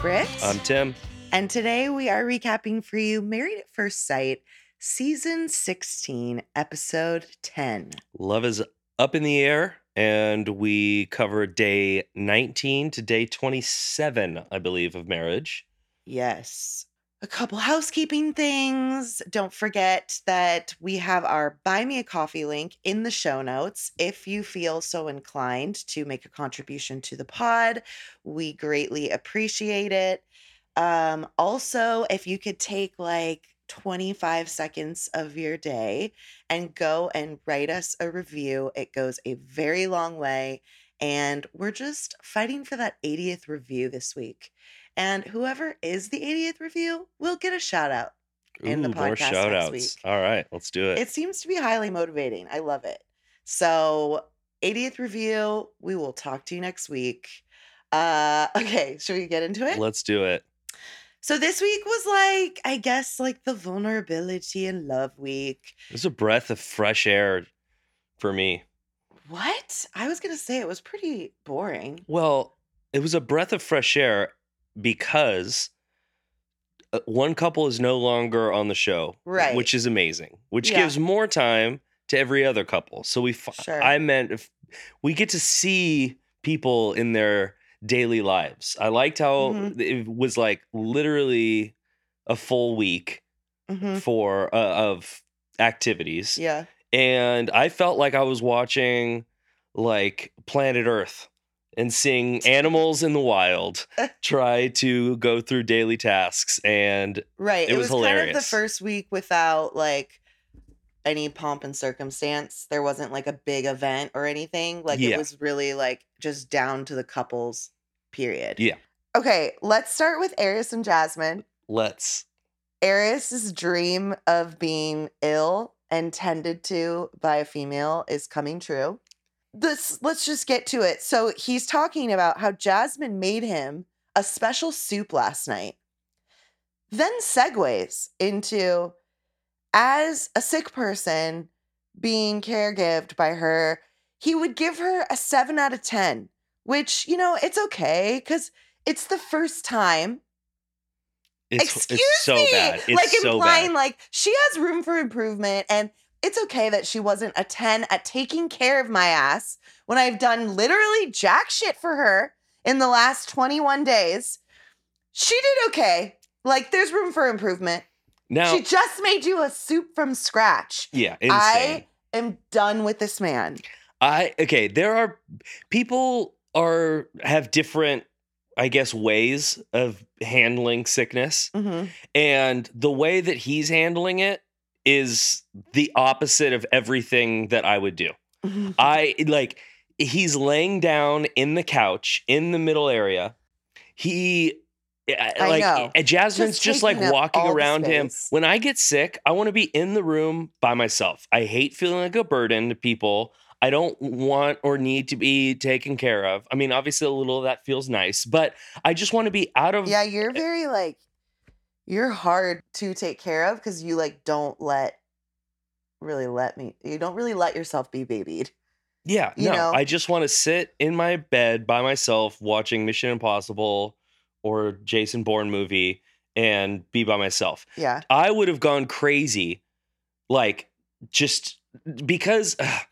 Britt. I'm Tim. and today we are recapping for you Married at First Sight, season 16, episode 10. Love is up in the air, and we cover day 19 to day 27, I believe, of marriage. Yes. A couple housekeeping things. Don't forget that we have our Buy Me a Coffee link in the show notes. If you feel so inclined to make a contribution to the pod, we greatly appreciate it. Um, also, if you could take like 25 seconds of your day and go and write us a review, it goes a very long way. And we're just fighting for that 80th review this week. And whoever is the 80th review will get a shout out. In the Ooh, more podcast shout next outs. week. All right, let's do it. It seems to be highly motivating. I love it. So, 80th review, we will talk to you next week. Uh okay, should we get into it? let's do it. So this week was like, I guess like the vulnerability and love week. It was a breath of fresh air for me. What? I was going to say it was pretty boring. Well, it was a breath of fresh air because uh, one couple is no longer on the show, Right. Which is amazing, which Yeah. gives more time to every other couple. So we, Sure. I meant if we get to see people in their daily lives. I liked how Mhm. it was like literally a full week Mhm. for uh, of activities, Yeah. and I felt like I was watching like Planet Earth and seeing animals in the wild try to go through daily tasks and Right. It It, was was, kind of the first week without like any pomp and circumstance. There wasn't like a big event or anything. Like Yeah. it was really like just down to the couples, period. Yeah. Okay, let's start with Airris and Jasmine. let's Airris's dream of being ill and tended to by a female is coming true. This let's just get to it. So he's talking about how Jasmine made him a special soup last night. Then segues into as a sick person being caregived by her, he would give her a 7 out of 10, which, you know, it's okay cuz it's the first time it's, Excuse it's so me. bad. It's like so implying bad. like she has room for improvement and it's okay that she wasn't a 10 at taking care of my ass when I've done literally jack shit for her in the last 21 days. She did okay. Like there's room for improvement. Now, she just made you a soup from scratch. yeah, insane. I am done with this man. I okay, there are people are have different I guess ways of handling sickness Mhm. and the way that he's handling it is the opposite of everything that I would do. Mm-hmm. I like he's laying down in the couch in the middle area. He I- I like know. uh, Jasmine's Just just, like walking around him. When I get sick, I want to be in the room by myself. I hate feeling like a burden to people. I don't want or need to be taken care of. I mean, obviously a little of that feels nice, but I just want to be out of Yeah, you're very like you're hard to take care of because you like don't let really let me you don't really let yourself be babied. Yeah, you no. know? I just want to sit in my bed by myself watching Mission Impossible or Jason Bourne movie and be by myself. Yeah. I would have gone crazy, like just because ugh,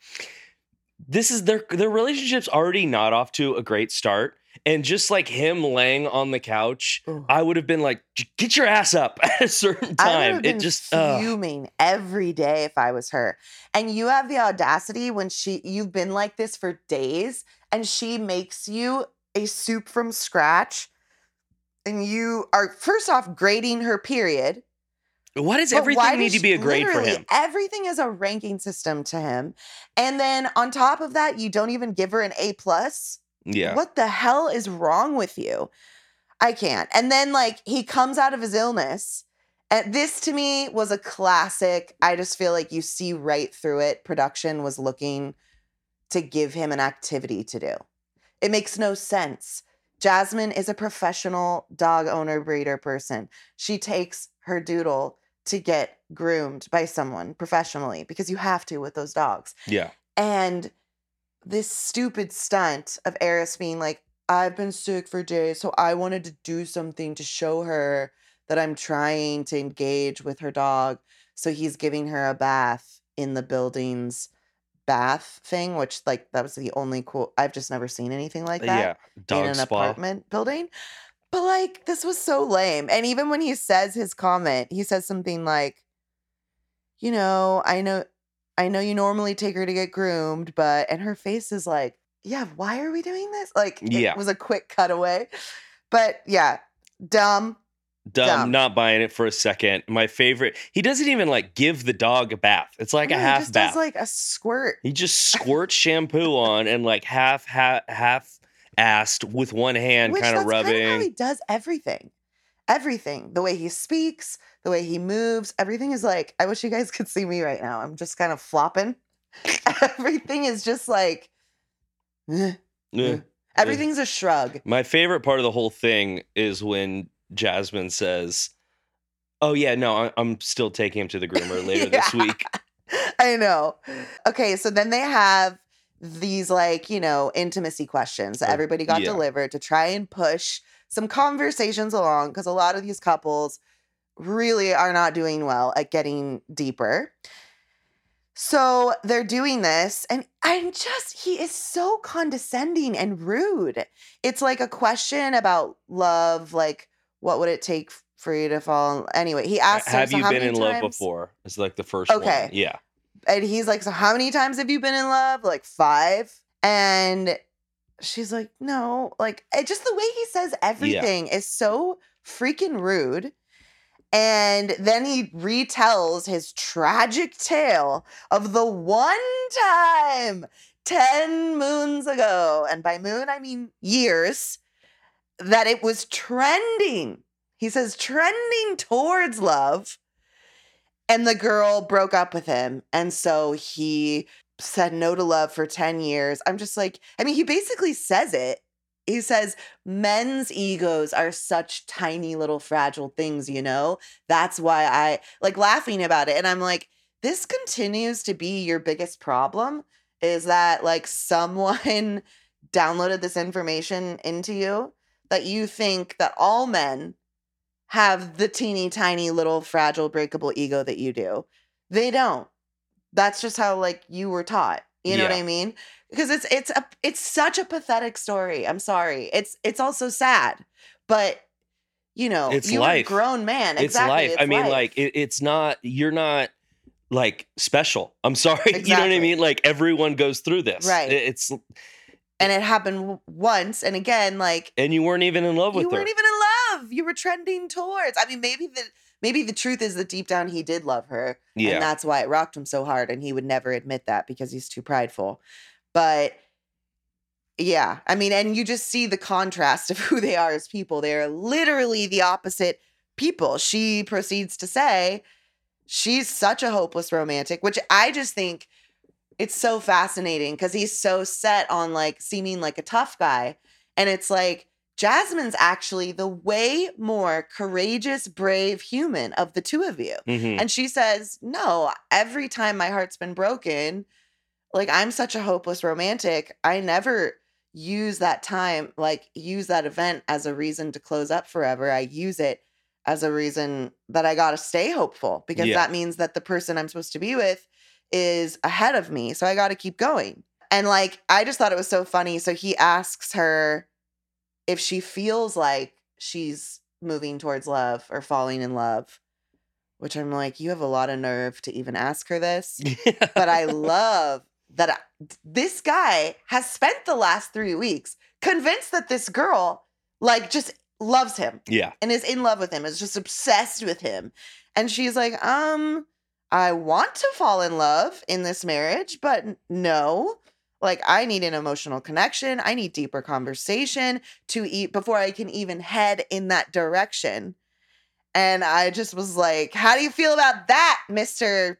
this is their their relationship's already not off to a great start, and just like him laying on the couch, Ugh. I would have been like, "Get your ass up!" at a certain time. It just fuming every day if I was her. And you have the audacity when she you've been like this for days and she makes you a soup from scratch and you are first off grading her period. Why does But everything why need does to be a grade for him? Everything is a ranking system to him. And then on top of that, you don't even give her an A plus. Yeah, What the hell is wrong with you? I can't. And then like he comes out of his illness. And this to me was a classic. I just feel like you see right through it. Production was looking to give him an activity to do. It makes no sense. Jasmine is a professional dog owner breeder person. She takes her doodle to get groomed by someone professionally because you have to with those dogs. yeah. And this stupid stunt of Airris being like, I've been sick for days, so I wanted to do something to show her that I'm trying to engage with her dog. So he's giving her a bath in the building's bath thing, which like that was the only cool. I've just never seen anything like uh, that yeah, in an spa. apartment building. But like this was so lame. And even when he says his comment, he says something like, you know, I know I know you normally take her to get groomed, but and her face is like, yeah, why are we doing this? Like Yeah. it was a quick cutaway. But yeah, dumb. Dumb, Dumb. not buying it for a second. My favorite. He doesn't even like give the dog a bath. It's like No, a he half just bath. does like a squirt. he just squirts shampoo on and like half half half assed with one hand, kind of kind of how rubbing. he does everything. Everything. The way he speaks, the way he moves, everything is like, I wish you guys could see me right now. I'm just kind of flopping. everything is just like, eh. Eh. everything's a shrug. My favorite part of the whole thing is when Jasmine says, "Oh yeah, no, I'm still taking him to the groomer later this week." I know. Okay, so then they have these like, you know, intimacy questions that everybody got yeah. delivered to try and push some conversations along because a lot of these couples really are not doing well at getting deeper. So they're doing this, and I'm just, he is so condescending and rude. It's like a question about love, like, what would it take for you to fall? in- Anyway, he asked Have "So you been in love times-" before? It's like the first Okay. one. Yeah. And he's like, So how many times have you been in love? Like five. And she's like, No. Like, it, just the way he says everything is so freaking rude. And then he retells his tragic tale of the one time 10 moons ago. And by moon, I mean years, that it was trending. He says, trending towards love and the girl broke up with him and so he said no to love for 10 years i'm just like i mean he basically says it he says men's egos are such tiny little fragile things you know that's why i like laughing about it and i'm like this continues to be your biggest problem is that like someone downloaded this information into you that you think that all men have the teeny tiny little fragile breakable ego that you do. They don't. That's just how like you were taught. You know what I mean? Because it's it's a it's such a pathetic story. I'm sorry. It's it's also sad. But you know, It's you're life. a grown man. It's exactly. life. I mean, life. like it, it's not. You're not like special. I'm sorry. You know what I mean? Like everyone goes through this. Right. It- It's and it happened w- once and again like and you weren't even in love with you her. weren't even in love. You were trending towards. I mean, maybe the maybe the truth is that deep down he did love her. yeah. And that's why it rocked him so hard. And he would never admit that because he's too prideful. But yeah, I mean, and you just see the contrast of who they are as people. They're literally the opposite people. She proceeds to say she's such a hopeless romantic, which I just think it's so fascinating because he's so set on like seeming like a tough guy. And it's like, Jasmine's actually the way more courageous, brave human of the two of you. Mhm. And she says, No, every time my heart's been broken, like I'm such a hopeless romantic. I never use that time, like use that event as a reason to close up forever. I use it as a reason that I got to stay hopeful because Yeah. that means that the person I'm supposed to be with is ahead of me. So I got to keep going. And like, I just thought it was so funny. So he asks her if she feels like she's moving towards love or falling in love, which I'm like, you have a lot of nerve to even ask her this. But I love that I- this guy has spent the last three weeks convinced that this girl, like, just loves him yeah. and is in love with him, is just obsessed with him. And she's like, um, I want to fall in love in this marriage, but no. Like, I need an emotional connection. I need deeper conversation to eat before I can even head in that direction. And I just was like, how do you feel about that, Mr.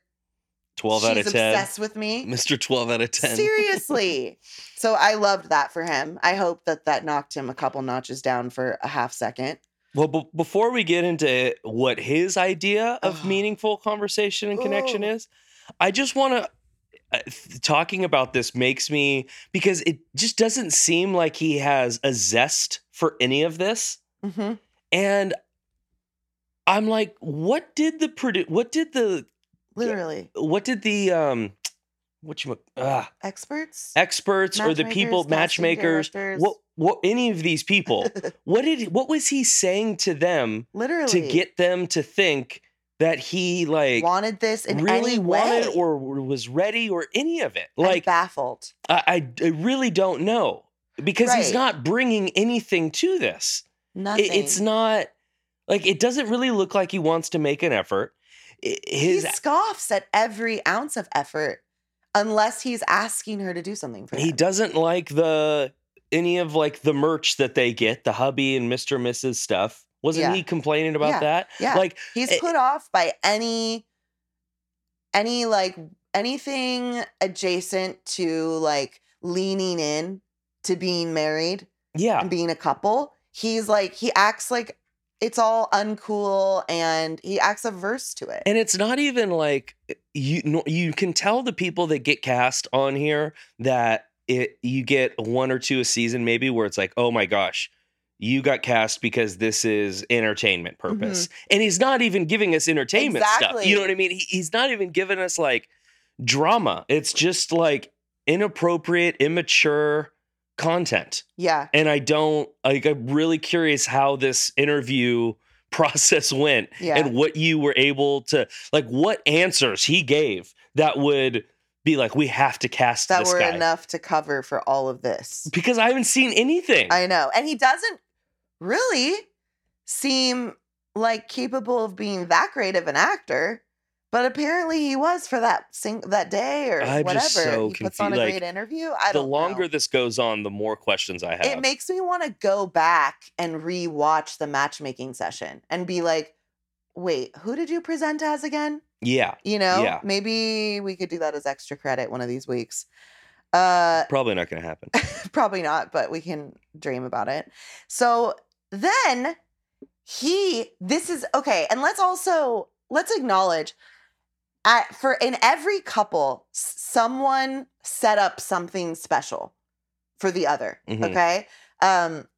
12 She's out of 10. obsessed with me? Mr. 12 out of 10. Seriously. so I loved that for him. I hope that that knocked him a couple notches down for a half second. Well, b- before we get into what his idea of meaningful conversation and connection Ugh. is, I just want to uh, talking about this makes me because it just doesn't seem like he has a zest for any of this. hmm And I'm like, what did the produ- what did the Literally. what did the um what you uh, Experts? experts or the people Matchmakers, casting matchmakers directors. what what any of these people what did what was he saying to them Literally. to get them to think that he like wanted this in really any wanted or was ready or any of it I'm like baffled. I, I I really don't know because he's not bringing anything to this Nothing. It- it's not like it doesn't really look like he wants to make an effort I- he scoffs at every ounce of effort unless he's asking her to do something for him. he doesn't like the any of like the merch that they get the hubby and mr and mrs stuff wasn't Yeah. he complaining about Yeah. that Yeah. like He's it- put off by any any like anything adjacent to like leaning in to being married yeah and being a couple. He's like he acts like it's all uncool and he acts averse to it. and it's not even like eh, you you can tell the people that get cast on here that it you get one or two a season maybe where it's like oh my gosh you got cast because this is entertainment purpose and he's not even giving us entertainment stuff you Mm-hmm. Know what i mean he, he's not even giving us like drama it's just like inappropriate immature content yeah. and i don't like i'm really curious how this interview process went Yeah. and what you were able to like what answers he gave that would be like we have to cast that were guy enough to cover for all of this. because i haven't seen anything I know. And he doesn't really seem like capable of being that great of an actor. But apparently he was for that sing- that day or I'm whatever. just so he puts on a like, great interview. I the longer know. this goes on the more questions i have It makes me want to go back and re-watch the matchmaking session and be like, wait, who did you present as again? yeah You know? Yeah. Maybe we could do that as extra credit one of these weeks. Uh probably not gonna happen probably not, but we can dream about it. So then he this is okay, and let's also let's acknowledge at for in every couple someone set up something special for the other, Mhm. okay? Um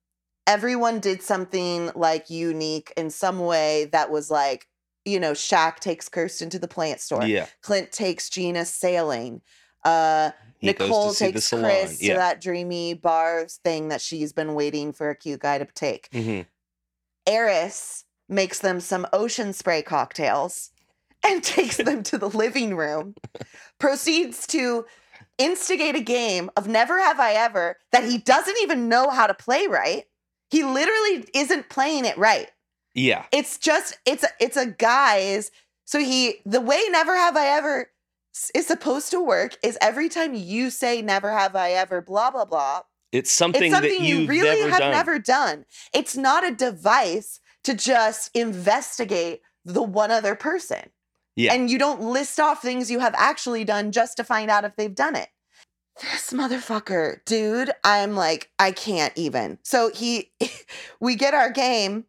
everyone did something like unique in some way that was like you know, Shaq takes Kirsten to the plant store. yeah Clint takes Gina sailing. Uh he goes Nicole to see the takes Chris to that dreamy bar thing that she's been waiting for a cute guy to take. Mhm. Airris makes them some ocean spray cocktails and takes them to the living room, proceeds to instigate a game of Never Have I Ever that he doesn't even know how to play right. He literally isn't playing it right yeah it's just it's a, it's a guy's so he the way never have i ever is supposed to work is every time you say never have i ever blah blah blah it's something, it's something that you really never have done. never done. It's not a device to just investigate the one other person. Yeah. and you don't list off things you have actually done just to find out if they've done it. This motherfucker dude i'm like i can't even. So he we get our game.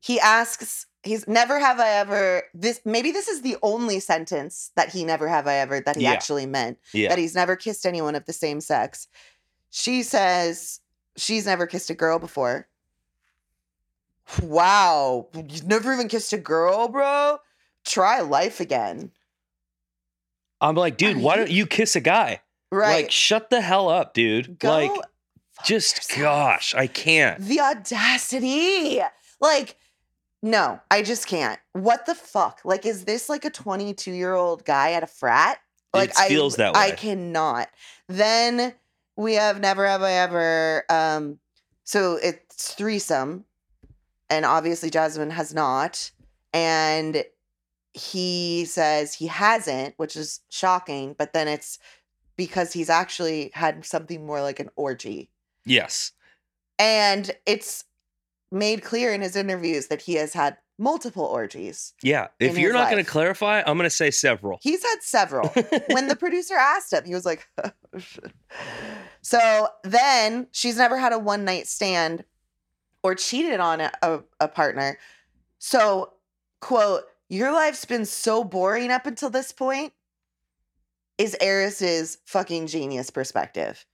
He asks he's never have i ever this maybe this is the only sentence that he never have i ever that he Yeah. actually meant yeah. that he's never kissed anyone of the same sex. She says she's never kissed a girl before. Wow. You've never even kissed a girl bro? Try life again. I'm like dude why don't you kiss a guy? Right. like shut the hell up dude. Go like just yourself. gosh i can't. The audacity. Like no i just can't. What the fuck? Like is this like a 22 year old guy at a frat? Like It feels I, that i cannot. Then we have never have i ever um so it's threesome and obviously jasmine has not and he says he hasn't which is shocking but then it's because he's actually had something more like an orgy. Yes. And it's made clear in his interviews that he has had multiple orgies. yeah if you're not going to clarify i'm going to say several He's had several. when the producer asked him, he was like, oh, So then she's never had a one night stand or cheated on a, a, a partner. So, quote, your life's been so boring up until this point. is Airris's fucking genius perspective.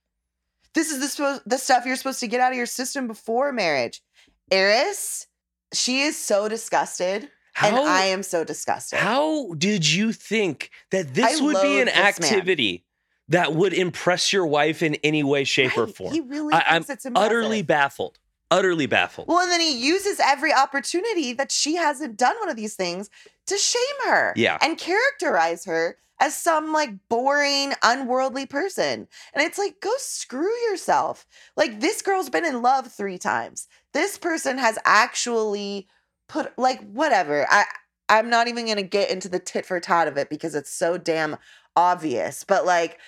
This is the, the stuff you're supposed to get out of your system before marriage. Airris, she is so disgusted, and I am so disgusted. How did you think that this I would be an this man. activity that would impress your wife in any way, shape, or form? He really I- impressive. Utterly baffled. Utterly baffled. Well, and then he uses every opportunity that she hasn't done one of these things to shame her. Yeah. And characterize her as some like boring, unworldly person. And it's like, go screw yourself. Like, this girl's been in love three times. This person has actually put, like, whatever. I, I'm not even going to get into the tit for tat of it because it's so damn obvious. But like,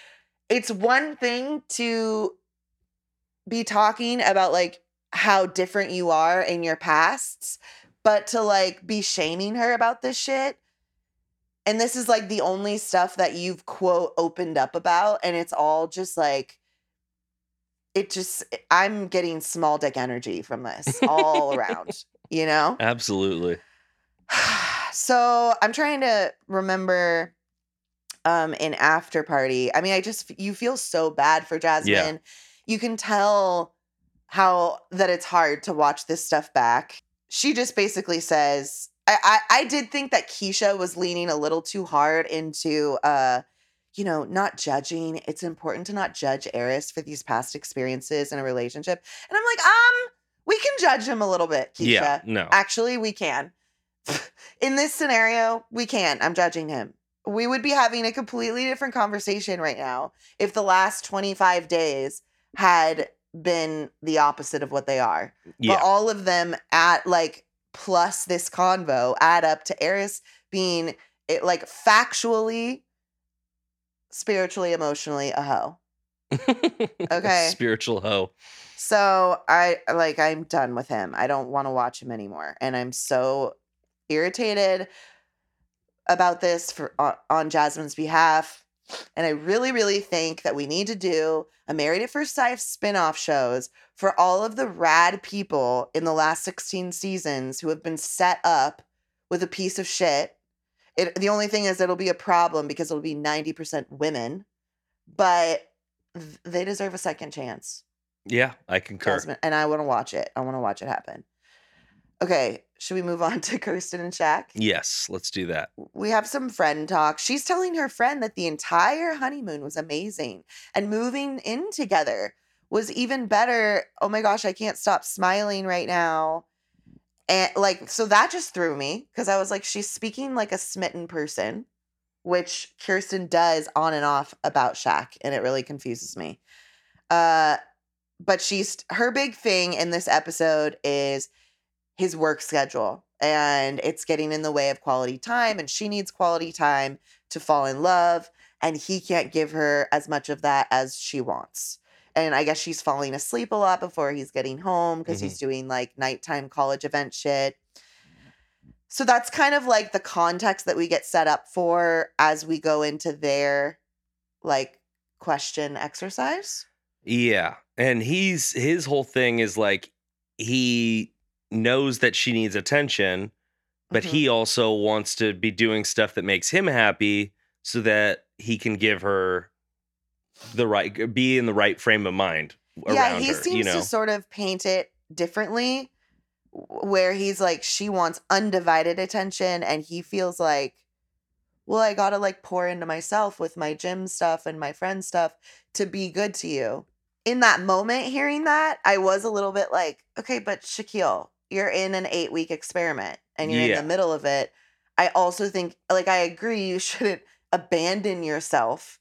it's one thing to be talking about like how different you are in your pasts, but to like be shaming her about this shit. And this is like the only stuff that you've quote opened up about. And it's all just like, it just, I'm getting small dick energy from this all around, you know? Absolutely. so I'm trying to remember um in after party. I mean, I just you feel so bad for Jasmine. You can tell how that it's hard to watch this stuff back. She just basically says, I, I I did think that Keisha was leaning a little too hard into uh you know, not judging. It's important to not judge Airris for these past experiences in a relationship. And I'm like, um, we can judge him a little bit, Keisha. Yeah. No. Actually, we can. In this scenario, we can. I'm judging him. We would be having a completely different conversation right now if the last 25 days had been the opposite of what they are. Yeah. But all of them at like plus this convo add up to Airris being it like factually, spiritually, emotionally a hoe. okay. Spiritual hoe. So I like I'm done with him. I don't want to watch him anymore, and I'm so irritated about this for on, on Jasmine's behalf. And I really, really think that we need to do a Married at First Sight spin-off shows for all of the rad people in the last 16 seasons who have been set up with a piece of shit. It, the only thing is it'll be a problem because it'll be 90% women, but th- they deserve a second chance. Yeah, I concur. Jasmine, and I want to watch it. I want to watch it happen. Okay, should we move on to Kirsten and Shaq? Yes, let's do that. We have some friend talk. She's telling her friend that the entire honeymoon was amazing and moving in together was even better. Oh my gosh, I can't stop smiling right now. And like, so that just threw me because I was like, she's speaking like a smitten person, which Kirsten does on and off about Shaq, and it really confuses me. Uh, but she's her big thing in this episode is his work schedule and it's getting in the way of quality time and she needs quality time to fall in love and he can't give her as much of that as she wants and i guess she's falling asleep a lot before he's getting home because Mhm. he's doing like nighttime college event shit so that's kind of like the context that we get set up for as we go into their like question exercise Yeah. And he's his whole thing is like he knows that she needs attention, but Mhm. he also wants to be doing stuff that makes him happy so that he can give her the right be in the right frame of mind around yeah he her, seems you know. to sort of paint it differently where he's like she wants undivided attention and he feels like well i gotta like pour into myself with my gym stuff and my friend stuff to be good to you. In that moment hearing that i was a little bit like okay but shaquille you're in an eight week experiment and you're in the middle of it. I also think like i agree you shouldn't abandon yourself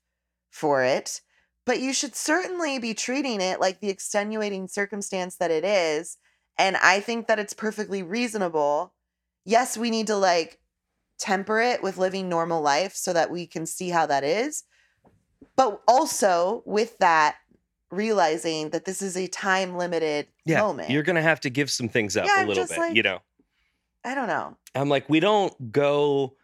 for it but you should certainly be treating it like the extenuating circumstance that it is. And I think that it's perfectly reasonable. Yes, we need to like temper it with living normal life so that we can see how that is. But also with that, realizing that this is a time limited yeah, moment. you're gonna have to give some things up Yeah, a little bit, like- you know. I don't know. I'm like, we don't go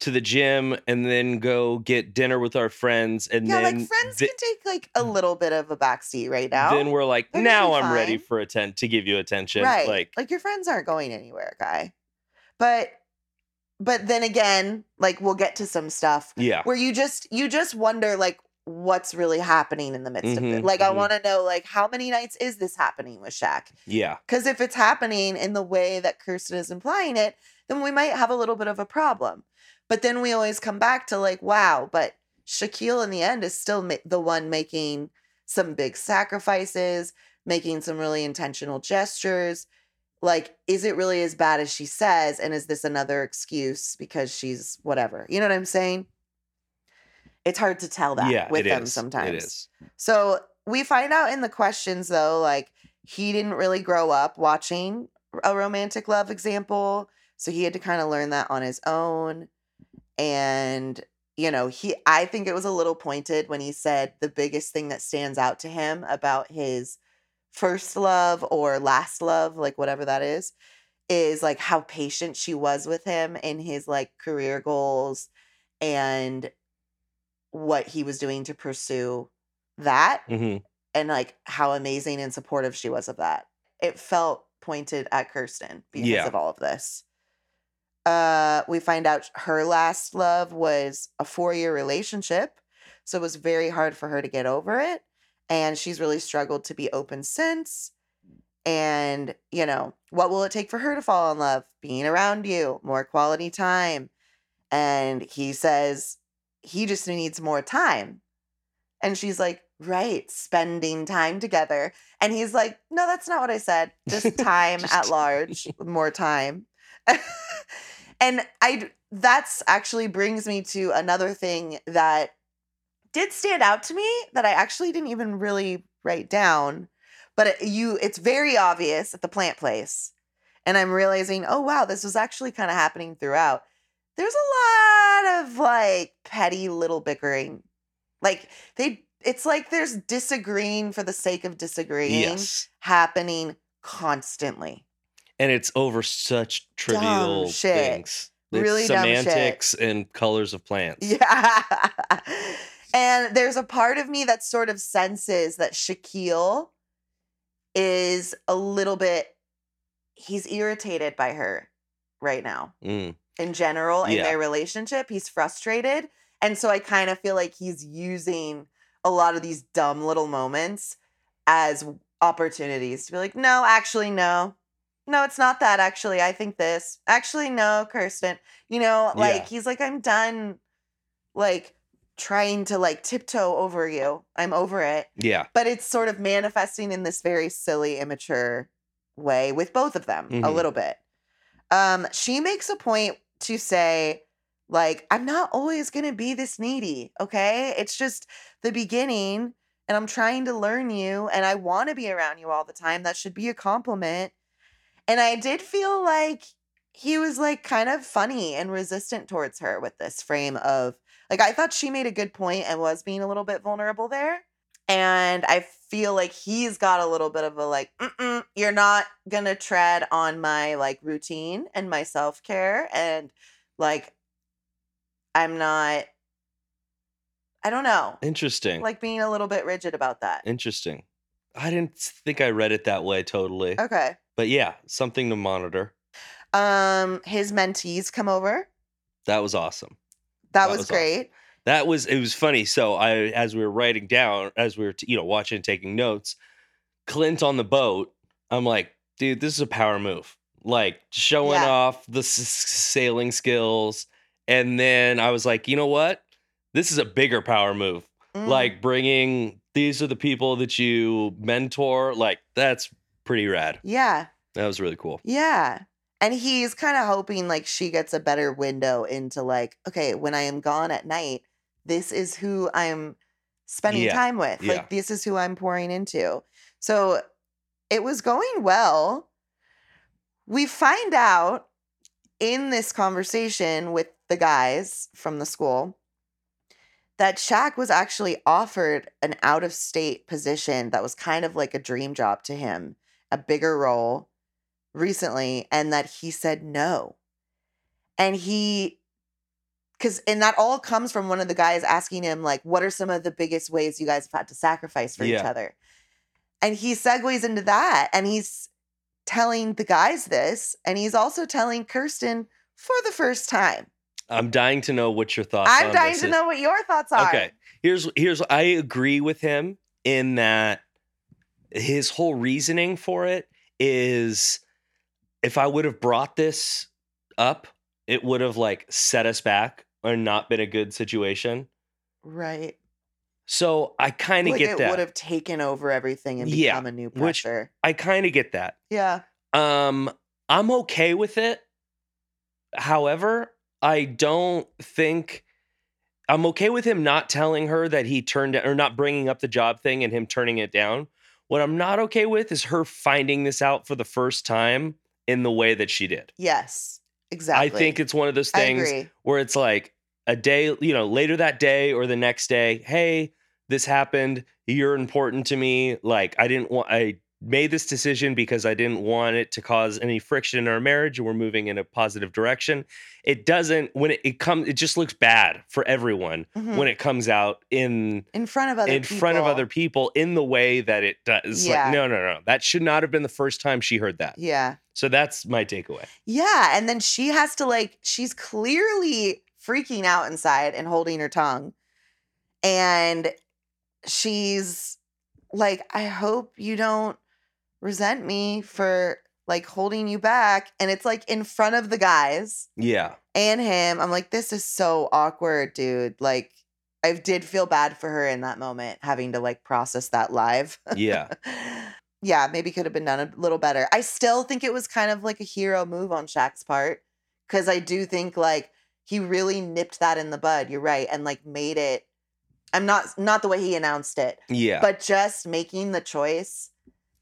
to the gym and then go get dinner with our friends and Yeah, then like friends can take like a little bit of a backseat right now. then we're like, They're now I'm ready fine. for atten- to give you attention. right. Like, like your friends aren't going anywhere, guy. But but then again, like we'll get to some stuff Yeah. where you just you just wonder like what's really happening in the midst of Mhm, it. Like I mhm. want to know like how many nights is this happening with Shaq? Yeah. Because if it's happening in the way that Kirsten is implying it, then we might have a little bit of a problem. But then we always come back to like, wow, but Shaquille in the end is still ma- the one making some big sacrifices, making some really intentional gestures. Like, is it really as bad as she says? And is this another excuse because she's whatever? You know what I'm saying? It's hard to tell that yeah. with it them is. sometimes. It is. So we find out in the questions though, like he didn't really grow up watching a romantic love example. So he had to kind of learn that on his own. And, you know, he, I think it was a little pointed when he said the biggest thing that stands out to him about his first love or last love, like whatever that is, is like how patient she was with him in his like career goals and what he was doing to pursue that hmm and like how amazing and supportive she was of that. It felt pointed at Kirsten because Yeah. of all of this. Uh, we find out her last love was a four year relationship. So it was very hard for her to get over it. And she's really struggled to be open since. And, you know, what will it take for her to fall in love? Being around you, more quality time. And he says he just needs more time. And she's like, right, spending time together. And he's like, no, that's not what I said. Just time at large, more time. and I that's actually brings me to another thing that did stand out to me that I actually didn't even really write down, but it, you it's very obvious at the plant place. And I'm realizing, oh wow, this was actually kind of happening throughout. There's a lot of like petty little bickering. Like they it's like there's disagreeing for the sake of disagreeing Yes. happening constantly. And it's over such trivial shit. things. It's Really dumb shit. semantics and colors of plants. Yeah. and there's a part of me that sort of senses that Shaquille is a little bit he's irritated by her right now. Mm. In general, in Yeah. their relationship, he's frustrated. And so I kind of feel like he's using a lot of these dumb little moments as opportunities to be like, no, actually, no. No, it's not that actually. I think this. Actually, no, Kirsten. You know, like Yeah. he's like, I'm done like trying to like tiptoe over you. I'm over it. Yeah. But it's sort of manifesting in this very silly, immature way with both of them a Mhm. little bit. Um, she makes a point to say, like, I'm not always gonna be this needy, okay? It's just the beginning, and I'm trying to learn you, and I want to be around you all the time. That should be a compliment. And I did feel like he was like kind of funny and resistant towards her with this frame of like I thought she made a good point and was being a little bit vulnerable there. And I feel like he's got a little bit of a like, Mm-mm, you're not gonna tread on my like routine and my self care. And like, I'm not, I don't know, Interesting. like being a little bit rigid about that. Interesting. I didn't think I read it that way totally. Okay. But yeah, something to monitor. Um, his mentees come over. That was awesome. That, That was, was awesome. great. That was it was funny. So I as we were writing down, as we were you know watching and taking notes, Clint on the boat, I'm like, dude, this is a power move. Like showing Yeah. off the s- sailing skills, and then I was like, you know what? This is a bigger power move. Mm. Like bringing these are the people that you mentor. Like that's pretty rad. yeah, That was really cool. yeah. And he's kind of hoping like she gets a better window into like, okay, when I am gone at night, this is who I'm spending Yeah, time with. yeah. Like this is who I'm pouring into. So it was going well. We find out in this conversation with the guys from the school that Shaq was actually offered an out of state position that was kind of like a dream job to him, a bigger role recently, and that he said no. And he, because, and that all comes from one of the guys asking him, like, what are some of the biggest ways you guys have had to sacrifice for each other? And he segues into that and he's telling the guys this, and he's also telling Kirsten for the first time. I'm dying to know what your thoughts. I'm dying to is. know what your thoughts are. Okay. Here's here's I agree with him in that his whole reasoning for it is if I would have brought this up, it would have like set us back or not been a good situation. Right. So I kind of Like get it that. would have taken over everything and Yeah, become a new pressure. I kind of get that. yeah. Um, I'm okay with it. However, I don't think I'm okay with him not telling her that he turned or not bringing up the job thing and him turning it down. What I'm not okay with is her finding this out for the first time in the way that she did. Yes. Exactly. I think it's one of those things where it's like a day, you know, later that day or the next day, hey, this happened. You're important to me. Like, I didn't want, I made this decision because I didn't want it to cause any friction in our marriage. and We're moving in a positive direction. It doesn't, when it, it comes, it just looks bad for everyone Mhm. when it comes out in, in front of other in front of other people in the way that it does. Yeah. Like, no, no, no. That should not have been the first time she heard that. Yeah. So that's my takeaway. Yeah. And then she has to, like, she's clearly freaking out inside and holding her tongue. And she's like, I hope you don't resent me for like holding you back. And it's like in front of the guys Yeah. and him. I'm like, this is so awkward, dude. Like, I did feel bad for her in that moment, having to like process that live. Yeah. yeah, maybe could have been done a little better. I still think it was kind of like a hero move on Shaq's part because I do think like he really nipped that in the bud. You're right, and like made it. I'm not not the way he announced it, Yeah. but just making the choice.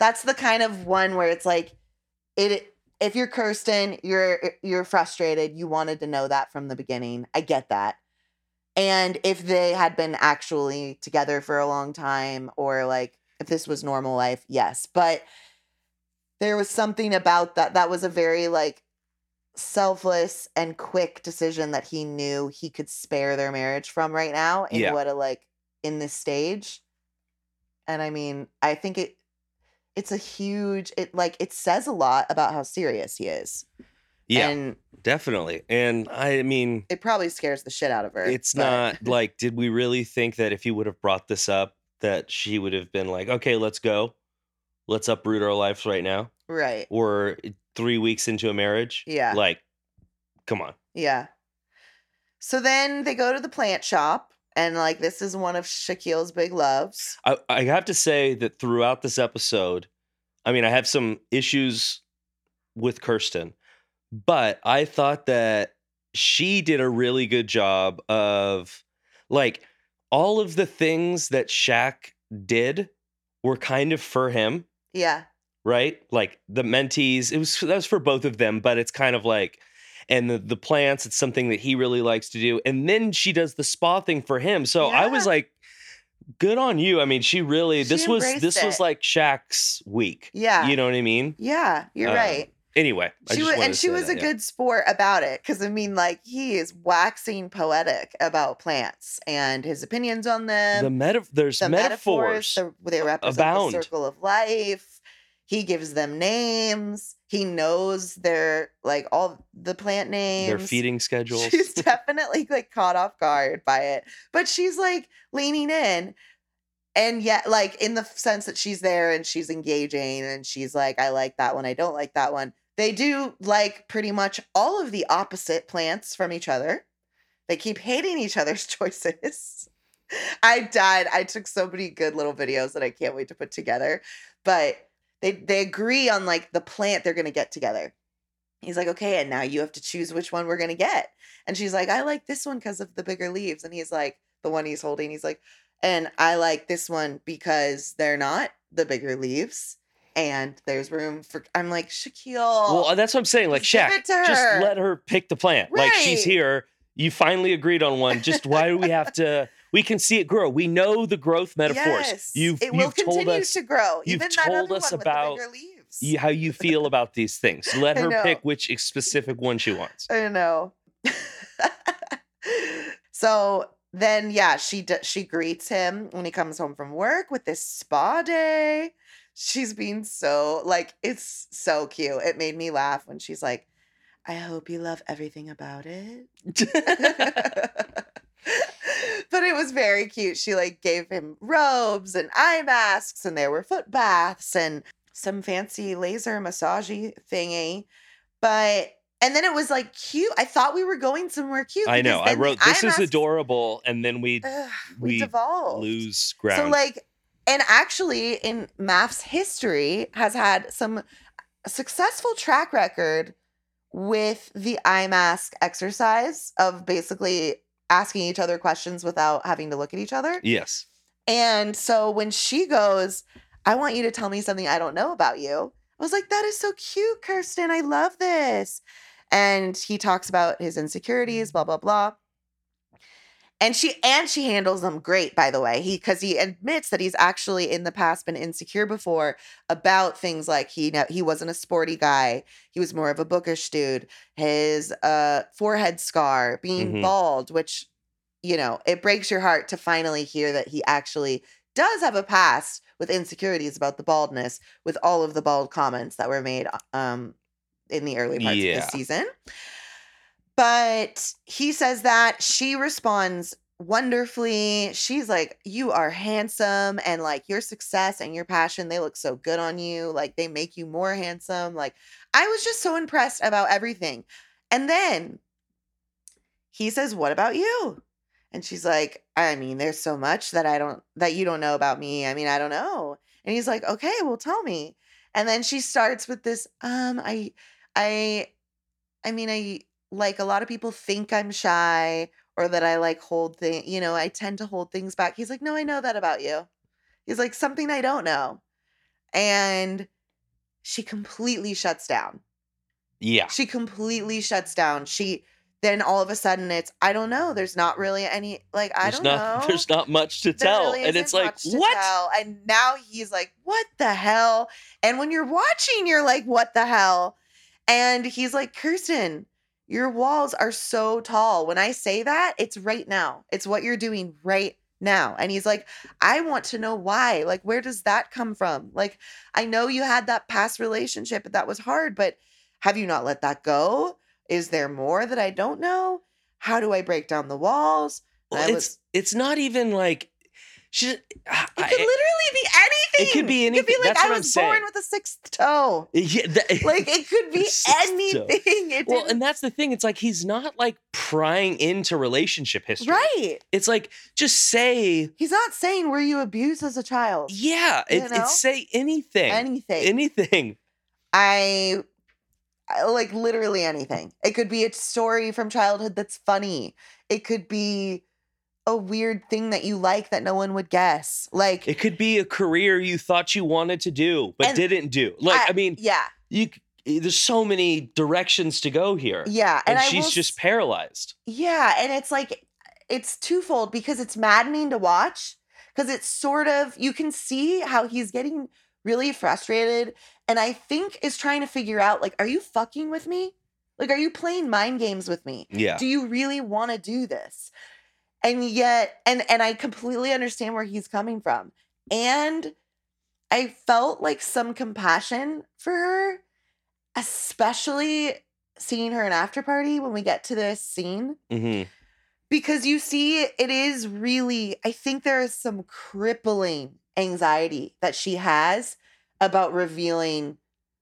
That's the kind of one where it's like it. If you're Kirsten, you're you're frustrated. You wanted to know that from the beginning. I get that. And if they had been actually together for a long time, or like if this was normal life, yes. But there was something about that that was a very like selfless and quick decision that he knew he could spare their marriage from right now in Yeah. what a like in this stage. And I mean, I think it it's a huge it like it says a lot about how serious he is. yeah. And Definitely. And I mean, it probably scares the shit out of her. it's but- not like, did we really think that if he would have brought this up, that she would have been like, okay, let's go. Let's uproot our lives right now. right. Or eh, three weeks into a marriage. Yeah. Like, come on. Yeah. So then they go to the plant shop and like this is one of Shaquille's big loves. I, I have to say that throughout this episode, I mean, I have some issues with Kirsten, but I thought that she did a really good job of like all of the things that Shaq did were kind of for him, Yeah. right? Like the mentees, it was that was for both of them, but it's kind of like and the, the plants, it's something that he really likes to do. And then she does the spa thing for him. So I was like, good on you. I mean, she really She this was this was like Shaq's week. Yeah. You know what I mean? Yeah, you're Um, right. Anyway, I She just was, and she was that, a yeah. good sport about it because I mean, like he is waxing poetic about plants and his opinions on them. the meta there's the metaphors. metaphors, the, they represent abound. the circle of life. He gives them names. He knows their like all the plant names. their feeding schedules. She's definitely like caught off guard by it, but she's like leaning in. And yet, like in the sense that she's there and she's engaging and she's like, I like that one, I don't like that one. They do like pretty much all of the opposite plants from each other. They keep hating each other's choices. I died. I took so many good little videos that I can't wait to put together. But they they agree on like the plant they're gonna get together. He's like, okay, and now you have to choose which one we're gonna get. And she's like, I like this one because of the bigger leaves. And he's like, the one he's holding, he's like, and I like this one because they're not the bigger leaves. And there's room for I'm like, Shaquille. well, that's what I'm saying. Like Shaq, just let her pick the plant. Like she's here. You finally agreed on one. Just why do we have to? We can see it grow. We know the growth metaphors. Yes, You've it will continue us to grow. you've Even told us about with the bigger leaves. how you feel about these things. Let her pick which specific one she wants. I know. so then, yeah, she d- she greets him when he comes home from work with this spa day. She's being so like it's so cute. It made me laugh when she's like, I hope you love everything about it. but it was very cute. She like gave him robes and eye masks, and there were foot baths and some fancy laser massagey thingy. But and then it was like cute. I thought we were going somewhere cute. I know. I wrote this is adorable, and then we Ugh, we, we devolved. lose ground. So like, and actually, in MAFS history, has had some successful track record with the eye mask exercise of basically asking each other questions without having to look at each other. yes. And so when she goes, I want you to tell me something I don't know about you. I was like, that is so cute, Kirsten. I love this. And he talks about his insecurities, mm-hmm. blah, blah, blah. And she and she handles them great, by the way. He because he admits that he's actually in the past been insecure before about things like he know he wasn't a sporty guy. He was more of a bookish dude. His uh forehead scar, being Mhm. bald, which you know, it breaks your heart to finally hear that he actually does have a past with insecurities about the baldness, with all of the bald comments that were made um, in the early parts of the season. But he says that she responds wonderfully. She's like, You are handsome, and like your success and your passion, they look so good on you. Like they make you more handsome. Like I was just so impressed about everything. And then he says, What about you? And she's like, I mean, there's so much that I don't that you don't know about me. I mean, I don't know. And he's like, Okay, well, tell me. And then she starts with this, um, I I I mean, I like a lot of people think I'm shy or that I like hold things, you know, I tend to hold things back. He's like, No, I know that about you. He's like, something I don't know. And she completely shuts down Yeah. she completely shuts down. She then all of a sudden it's I don't know. There's not really any like I There's don't not know. there's not much to There tell. really and it's like, what? tell. And now he's like, what the hell? And when you're watching, you're like, what the hell? And he's like, Kirsten, your walls are so tall. When I say that, it's right now. It's what you're doing right now. And he's like, I want to know why. Like, where does that come from? Like, I know you had that past relationship but that was hard, but have you not let that go? Is there more that I don't know? How do I break down the walls? Well, it's was- it's not even like she It could literally be anything. be It could be anything. like That's I was born with a sixth toe. yeah, that- Like it could be anything. It well, and that's the thing. It's like he's not like prying into relationship history. right. It's like just say, He's not saying were you abused as a child. yeah. It, it's say anything. Anything. Anything. I I- like literally anything. It could be a story from childhood that's funny. It could be a weird thing that you like that no one would guess. Like It could be a career you thought you wanted to do but And didn't do. Like I, mean, yeah, you eh, there's so many directions to go here. yeah, And, I she's will just paralyzed. Yeah, and it's like it's twofold because it's maddening to watch because it's sort of you can see how he's getting really frustrated and I think is trying to figure out like are you fucking with me? Like are you playing mind games with me? Yeah. Do you really want to do this? And yet and and I completely understand where he's coming from. And I felt like some compassion for her, especially seeing her in after party when we get to this scene. Hmm because you see it is really i think there is some crippling anxiety that she has about revealing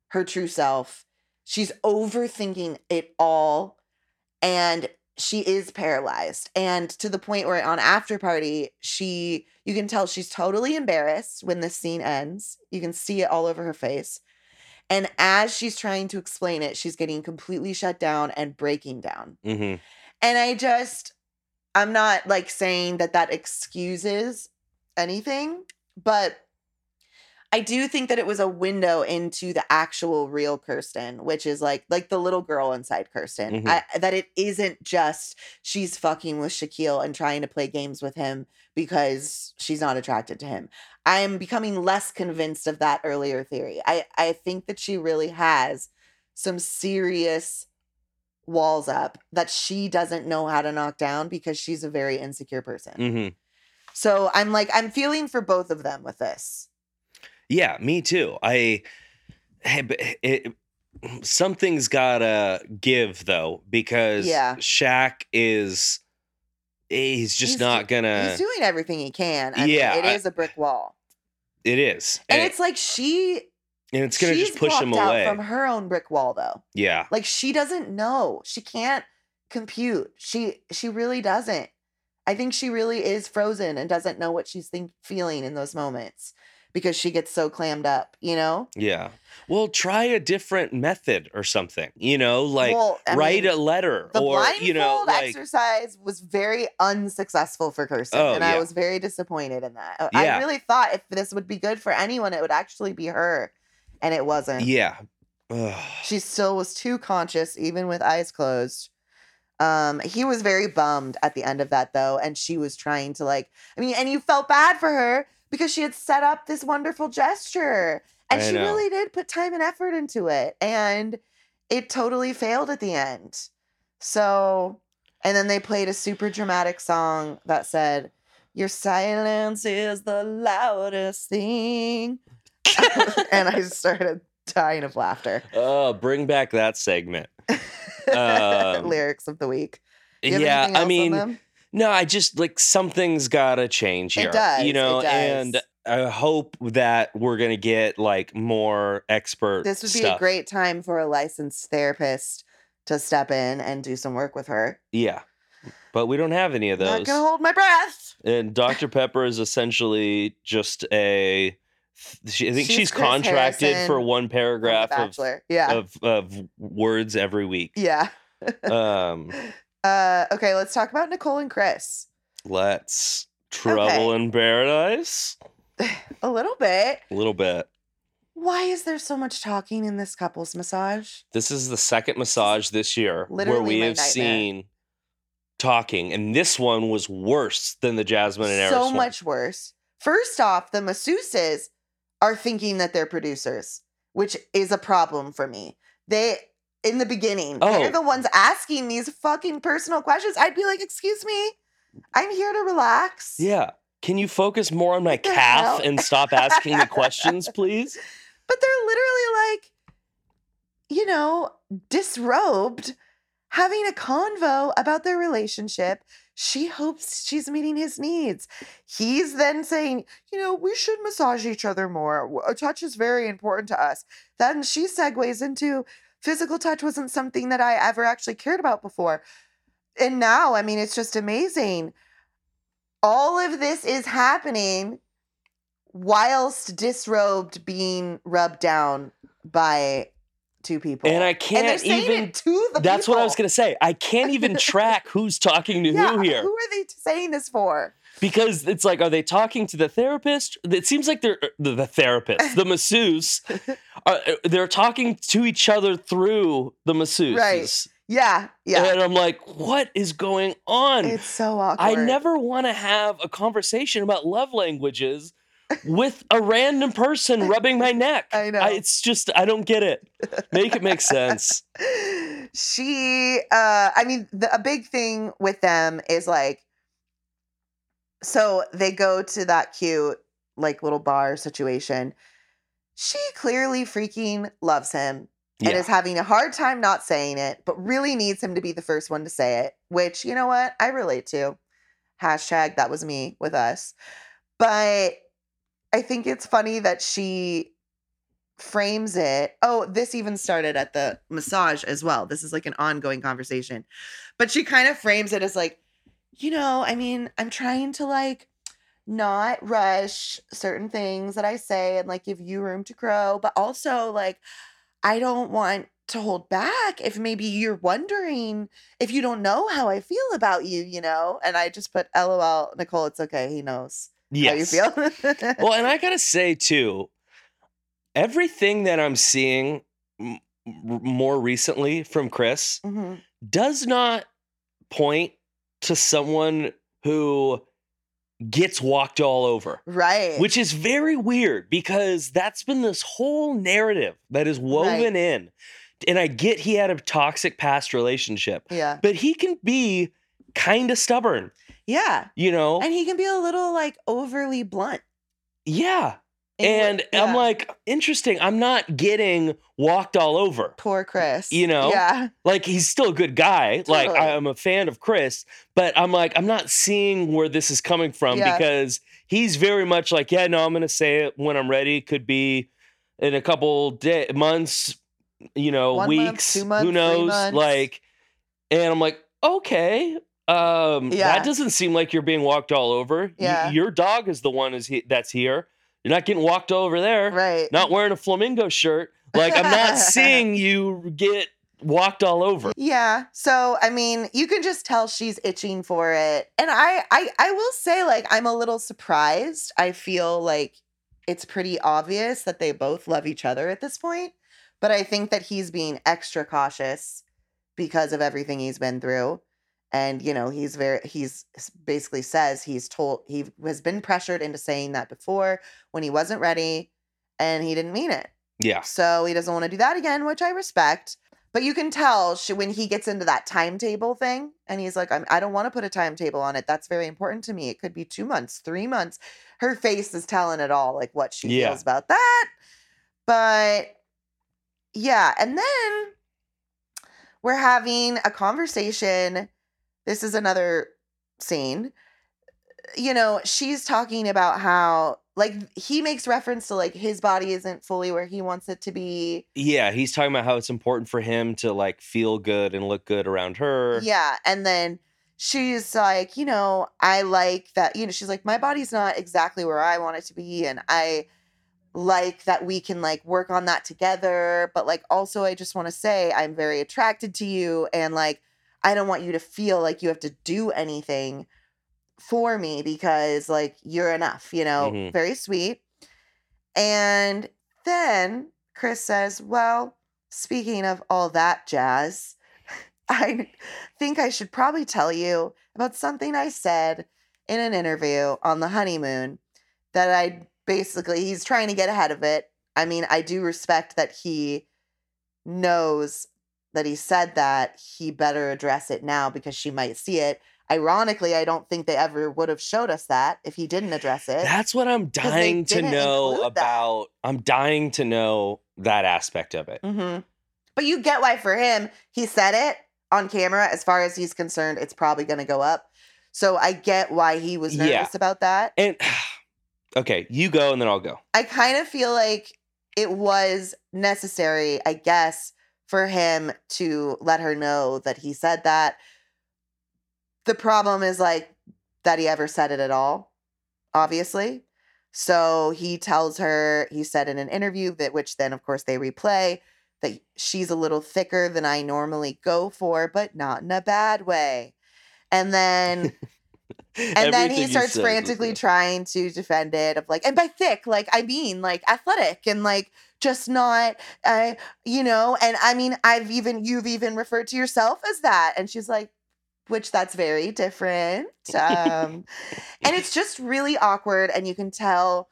her true self. She's overthinking it all. And she is paralyzed and to the point where on after party she you can tell she's totally embarrassed when this scene ends. You can see it all over her face and as she's trying to explain it she's getting completely shut down and breaking down. Hmm and I just, I'm not like saying that that excuses anything, but I do think that it was a window into the actual real Kirsten, which is like like the little girl inside Kirsten. Mhm. I, that it isn't just she's fucking with Shaquille and trying to play games with him because she's not attracted to him. I'm becoming less convinced of that earlier theory. I I think that she really has some serious walls up that she doesn't know how to knock down because she's a very insecure person. hmm So I'm like, I'm feeling for both of them with this. Yeah, me too. I, but eh, it, something's gotta give though, because Yeah. Shaq is eh, he's just He's not do- gonna He's doing everything he can. I Yeah, mean, it I- is a brick wall, it is. and And, it's like she and it's gonna just push him away. from her own brick wall, though. yeah. Like she doesn't know. She can't compute. She she really doesn't. I think she really is frozen and doesn't know what she's think feeling in those moments because she gets so clammed up, you know? Yeah. Well, try a different method or something. You know, like well, write mean, a letter the or blindfold you know, like exercise was very unsuccessful for Kirsten, Oh, and I was very disappointed in that. Yeah. I really thought if this would be good for anyone, it would actually be her, and it wasn't. yeah. Ugh. She still was too conscious, even with eyes closed. Um, he was very bummed at the end of that though, and she was trying to like, I mean, and you felt bad for her because she had set up this wonderful gesture. And I she know. really did put time and effort into it. And it totally failed at the end. So, and then they played a super dramatic song that said, Your silence is the loudest thing. and I started dying of laughter. Oh, bring back that segment. Um, Lyrics of the week. Yeah, I mean? No, I just like something's gotta change It here. does, you it know, does. and I hope that we're gonna get like more expert. this would be stuff. a great time for a licensed therapist to step in and do some work with her. Yeah, but we don't have any of those. Not gonna hold my breath. And Dr. Pepper is essentially just a. She, I think She's she's, contracted for one paragraph of, Yeah. of of words every week. yeah. Um, Uh, okay, let's talk about Nicole and Chris. let's trouble Okay. in paradise A little bit. a little bit. Why is there so much talking in this couple's massage? This is the second massage this year where we have nightmare. seen talking, and this one was worse than the Jasmine and Airris so one. much worse. First off, the masseuses are thinking that they're producers, which is a problem for me. They in the beginning, Oh. they're the ones asking these fucking personal questions. I'd be like, "Excuse me, I'm here to relax." Yeah. Can you focus more on my calf and stop asking the questions, please? But they're literally like, you know, disrobed, having a convo about their relationship. She hopes she's meeting his needs. He's then saying, you know, we should massage each other more. Uh, Touch is very important to us. Then she segues into physical touch wasn't something that I ever actually cared about before. And now, I mean, it's just amazing. All of this is happening whilst disrobed being rubbed down by two people. And I can't saying even. to the That's what I was going to say. I can't even track who's talking to yeah, who here Who are they saying this for? Because it's like, are they talking to the therapist? It seems like they're the, the therapist, the masseuse. Are, they're talking to each other through the masseuse. Right. Yeah, yeah. And I'm like, what is going on? It's so awkward. I never want to have a conversation about love languages with a random person rubbing my neck. I know. it's just I don't get it. Make it make sense. she uh i mean the, a big thing with them is like so they go to that cute like little bar situation she clearly freaking loves him and Yeah. is having a hard time not saying it but really needs him to be the first one to say it which you know what i relate to hashtag that was me with us but i think it's funny that she frames it. Oh, this even started at the massage as well. This is like an ongoing conversation. But she kind of frames it as like, you know, I mean, I'm trying to like not rush certain things that I say and like give you room to grow, but also like I don't want to hold back if maybe you're wondering if you don't know how I feel about you, you know? And I just put LOL, Nicole, it's okay. He knows Yes. how you feel. well, and I gotta say too, everything that I'm seeing m- more recently from Chris Mhm. does not point to someone who gets walked all over. Right. Which is very weird because that's been this whole narrative that is woven in. And I get he had a toxic past relationship, yeah. but he can be kind of stubborn, Yeah. you know? And he can be a little like overly blunt yeah. And I'm like, interesting. I'm not getting walked all over. poor Chris. You know? Yeah. Like he's still a good guy. Like I'm a fan of Chris, but I'm like, I'm not seeing where this is coming from Yeah. because he's very much like, yeah, no, I'm gonna say it when I'm ready. Could be in a couple day, months, you know, One month, weeks, two months, who knows? Like, and I'm like, okay. Um, Yeah. that doesn't seem like you're being walked all over. Y- Yeah. your dog is the one is he- that's here. You're not getting walked over there. Right. Not wearing a flamingo shirt. Like I'm not seeing you get walked all over. Yeah. So I mean, you can just tell she's itching for it. And I I I will say like I'm a little surprised. I feel like it's pretty obvious that they both love each other at this point, but I think that he's being extra cautious because of everything he's been through. And you know, he's very he's basically says he's told he has been pressured into saying that before when he wasn't ready and he didn't mean it. Yeah. So he doesn't want to do that again, which I respect. But you can tell she, when he gets into that timetable thing and he's like, I'm, I don't want to put a timetable on it. That's very important to me. It could be two months, three months. Her face is telling it all, like what she Yeah. feels about that. But yeah. And then we're having a conversation. This is another scene. You know, she's talking about how, like, he makes reference to like his body isn't fully where he wants it to be. Yeah, he's talking about how it's important for him to like feel good and look good around her. Yeah. And then she's like, you know, I like that, you know, she's like, my body's not exactly where I want it to be. And I like that we can like work on that together. But like, also, I just want to say I'm very attracted to you. And like, I don't want you to feel like you have to do anything for me because like you're enough, you know, Mhm. very sweet. And then Chris says, Well, speaking of all that jazz, I think I should probably tell you about something I said in an interview on the honeymoon that I basically, he's trying to get ahead of it. I mean, I do respect that he knows that he said that. He better address it now because she might see it. Ironically, I don't think they ever would have showed us that if he didn't address it. That's what I'm dying to know include that. about. I'm dying to know that aspect of it. hmm But you get why for him, he said it on camera. As far as he's concerned, it's probably going to go up. So I get why he was nervous Yeah. about that. And okay, you go and then I'll go. I kind of feel like it was necessary, I guess, for him to let her know that he said that. The problem is like that he ever said it at all, obviously. So he tells her, he said in an interview that, which then of course they replay, that she's a little thicker than I normally go for, but not in a bad way. And then and then he starts said frantically trying to defend it of like and by thick like i mean like athletic and like just not uh you know and i mean i've even you've even referred to yourself as that. And she's like which that's very different. Um and it's just really awkward and you can tell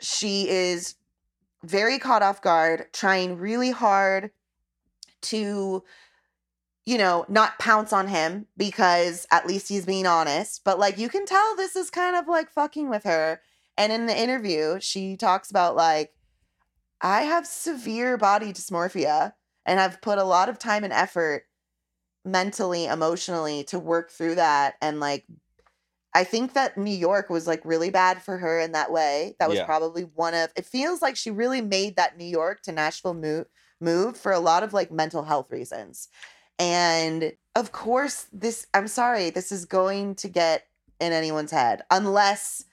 she is very caught off guard trying really hard to you know, not pounce on him because at least he's being honest. But like you can tell this is kind of like fucking with her. And in the interview, she talks about like, I have severe body dysmorphia and I've put a lot of time and effort mentally, emotionally to work through that. And like, I think that New York was like really bad for her in that way. That was Yeah. probably one of, it feels like she really made that New York to Nashville move, move for a lot of like mental health reasons. And of course, this, I'm sorry, this is going to get in anyone's head unless,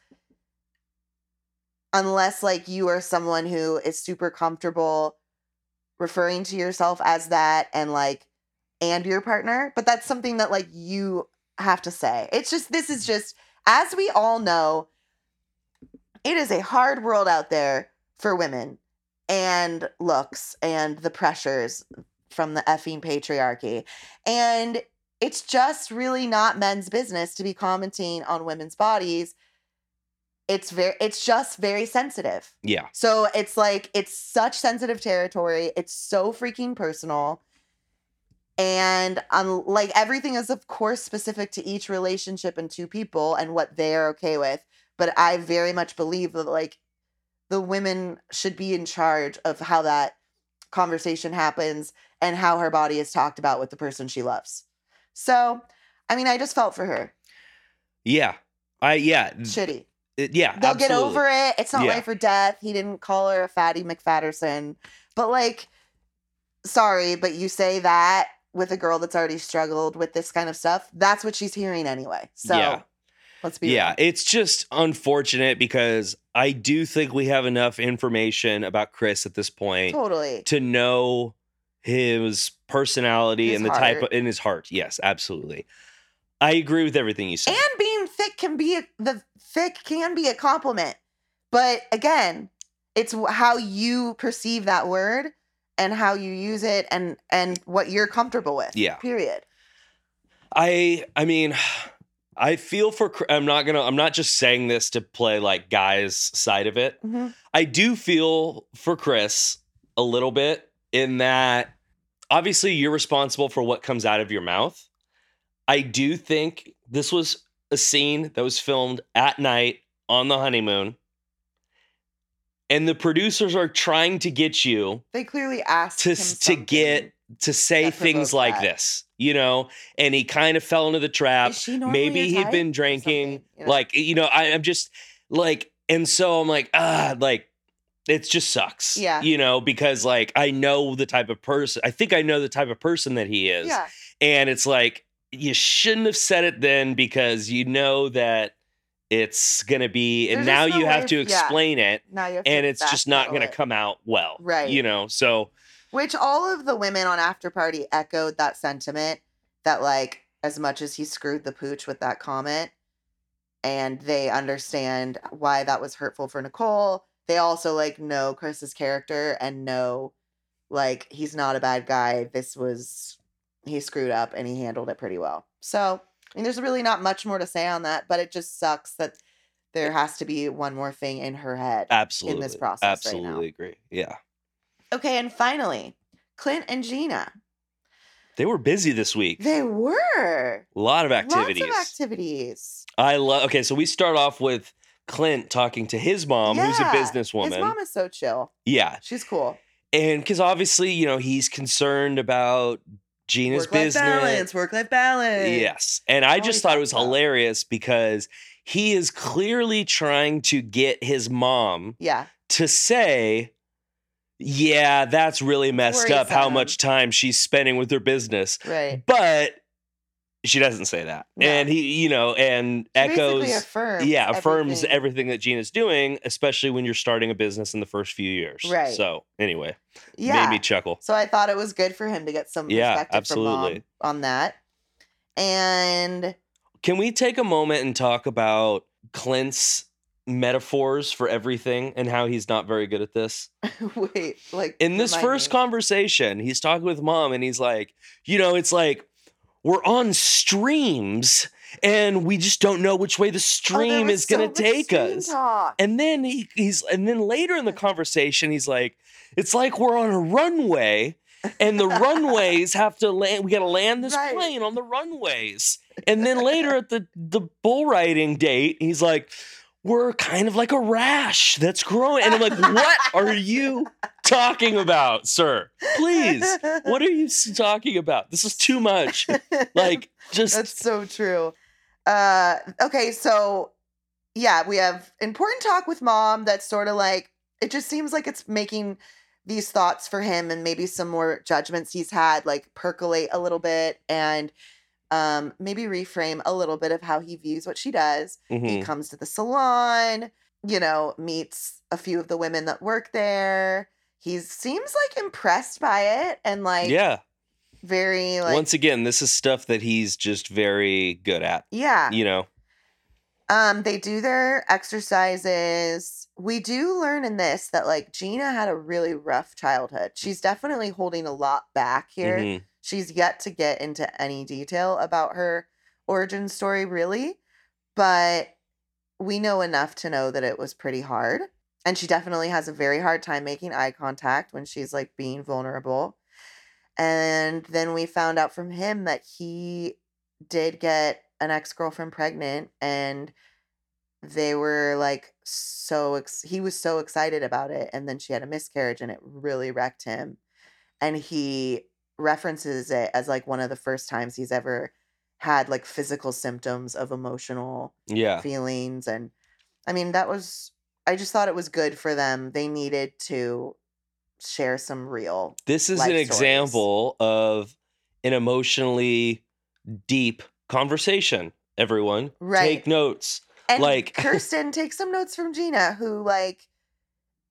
unless like you are someone who is super comfortable referring to yourself as that and like, and your partner. But that's something that like you have to say. It's just, this is just, as we all know, it is a hard world out there for women and looks and the pressures from the effing patriarchy. And it's just really not men's business to be commenting on women's bodies. It's very it's just very sensitive. Yeah. So it's like it's such sensitive territory. It's so freaking personal. And um, like everything is of course specific to each relationship and two people and what they're okay with. But I very much believe that like the women should be in charge of how that conversation happens and how her body is talked about with the person she loves. So, I mean, I just felt for her. Yeah. I yeah. Shitty. It- yeah. They'll get over it. It's not Yeah. life or death. He didn't call her a fatty McFatterson. But like, sorry, but you say that with a girl that's already struggled with this kind of stuff. That's what she's hearing anyway. So Yeah. Let's be Yeah, real. it's just unfortunate because I do think we have enough information about Chris at this point Totally. to know his personality His and the type heart. of in his heart. Yes, absolutely. I agree with everything you said. And being thick can be a, the thick can be a compliment. But again, it's how you perceive that word and how you use it and and what you're comfortable with. Yeah. Period. I I mean I feel for I'm not going to I'm not just saying this to play like guys side of it. Mhm. I do feel for Chris a little bit in that obviously you're responsible for what comes out of your mouth. I do think this was a scene that was filmed at night on the honeymoon. And the producers are trying to get you They clearly asked to him to get to say things like that. this, you know, and he kind of fell into the trap maybe he'd been drinking you know? like you know I, i'm just like and so i'm like ah like it just sucks Yeah. you know because like i know the type of person i think i know the type of person that he is yeah, and it's like you shouldn't have said it then because you know that it's gonna be and There's now no you have to of- yeah. explain it now you to and it's just not gonna come out well Right. you know so Which all of the women on After Party echoed that sentiment that like as much as he screwed the pooch with that comment and they understand why that was hurtful for Nicole, they also like know Chris's character and know like he's not a bad guy. This was he screwed up and he handled it pretty well. So, I mean there's really not much more to say on that, but it just sucks that there has to be one more thing in her head. absolutely In this process right now. absolutely agree yeah Okay, and finally, Clint and Gina. they were busy this week They were a lot of activities Lots of activities. I love. Okay, so we start off with Clint talking to his mom, who's a Yeah, businesswoman. His mom is so chill. yeah, She's cool. and because obviously, you know, he's concerned about Gina's Work-life business. balance. Work life balance. Yes, and I all just thought it was about. hilarious because he is clearly trying to get his mom Yeah. to say. Yeah, that's really messed up how much time she's spending with her business. Right. But she doesn't say that. No. And he, you know, and She echoes affirms yeah affirms everything. everything that gina's doing especially when you're starting a business in the first few years Right. so anyway Yeah. made me chuckle So I thought it was good for him to get some Yeah, perspective absolutely. from mom on that. And can we take a moment and talk about clint's metaphors for everything and how he's not very good at this wait, like in this first me. conversation he's talking with mom and he's like you know it's like we're on streams and we just don't know which way the Oh, stream was is going to take us talk. And then he, he's and then later in the conversation, he's like, it's like we're on a runway, and the runways have to land. We got to land this Right. plane on the runways. And then later at the the bull riding date, he's like, we're kind of like a rash that's growing. And I'm like, what are you talking about, sir? Please, what are you talking about? This is too much. Like, just That's so true. Uh okay, so yeah, we have important talk with mom that's sort of like it just seems like it's making these thoughts for him and maybe some more judgments he's had like percolate a little bit and um maybe reframe a little bit of how he views what she does. He mhm. comes to the salon, you know, meets a few of the women that work there. He seems like impressed by it and like yeah. very like Once again, this is stuff that he's just very good at. yeah. You know. Um, they do their exercises. We do learn in this that like Gina had a really rough childhood. She's definitely holding a lot back here. Mhm. She's yet to get into any detail about her origin story, really, but we know enough to know that it was pretty hard. And she definitely has a very hard time making eye contact when she's like being vulnerable. And then we found out from him that he did get an ex girlfriend pregnant and they were like so ex- he was so excited about it and then she had a miscarriage and it really wrecked him and he references it as like one of the first times he's ever had like physical symptoms of emotional Yeah. feelings and i mean that was i just thought it was good for them they needed to share some real This is an stories. example of an emotionally deep conversation. Everyone, Right. take notes. and like- kirsten take some notes from gina who like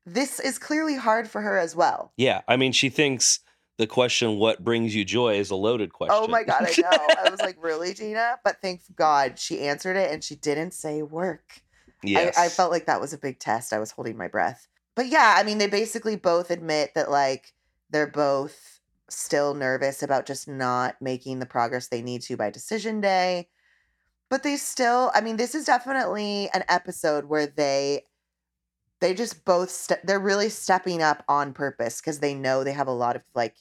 this is clearly hard for her as well Yeah, I mean, she thinks the question "What brings you joy?" is a loaded oh question. oh my god i know i was like really gina but thank god she answered it and she didn't say work yes. I, I felt like that was a big test. I was holding my breath. But yeah, I mean, they basically both admit that like they're both still nervous about just not making the progress they need to by decision day. But they still, I mean, this is definitely an episode where they they just both ste- they're really stepping up on purpose because they know they have a lot of like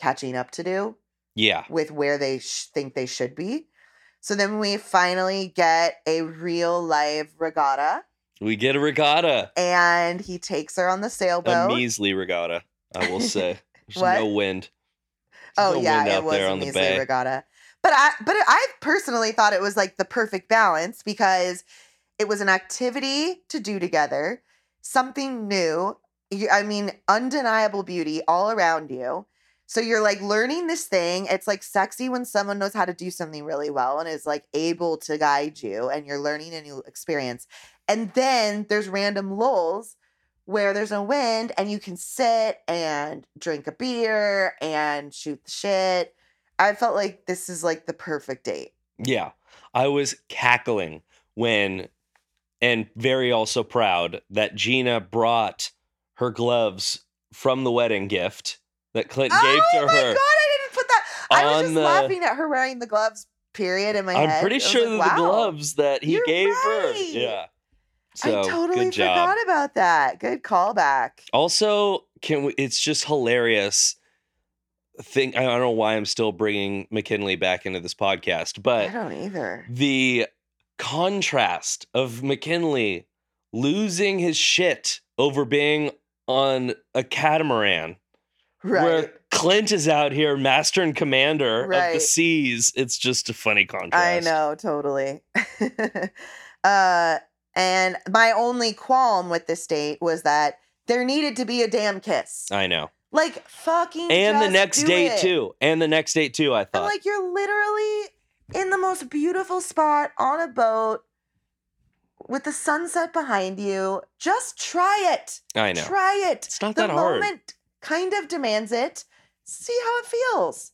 catching up to do yeah, with where they sh- think they should be. So then we finally get a real live regatta we get a regatta, and he takes her on the sailboat. a measly regatta. I will say, there's no wind. There's oh no yeah, wind it was there a on the measly bay. regatta. But I but I personally thought it was like the perfect balance because it was an activity to do together, something new. I mean, undeniable beauty all around you. So you're like learning this thing. It's like sexy when someone knows how to do something really well and is like able to guide you and you're learning a new experience. And then there's random lulls where there's no wind and you can sit and drink a beer and shoot the shit. I felt like this is like the perfect date. Yeah, I was cackling when, and very also proud that Gina brought her gloves from the wedding gift that Clint oh gave to her. oh my god, I didn't put that. I was just the- uh, laughing at her wearing the gloves. Period. In my I'm head, pretty I was sure like, that the gloves that he gave her. Yeah. So I totally forgot about that. Good callback. Also, can we? It's just hilarious. Think I don't know why I'm still bringing McKinley back into this podcast, but I don't either. the contrast of McKinley losing his shit over being on a catamaran, Right. where Clint is out here, master and commander of the Right. seas. It's just a funny contrast. I know, totally. uh, and my only qualm with this date was that there needed to be a damn kiss. I know. Like fucking. And the next date it. too. And the next date too. I thought. like you're literally in the most beautiful spot on a boat with the sunset behind you. Just try it. I know. Try it. It's not the that hard. Kind of demands it. See how it feels.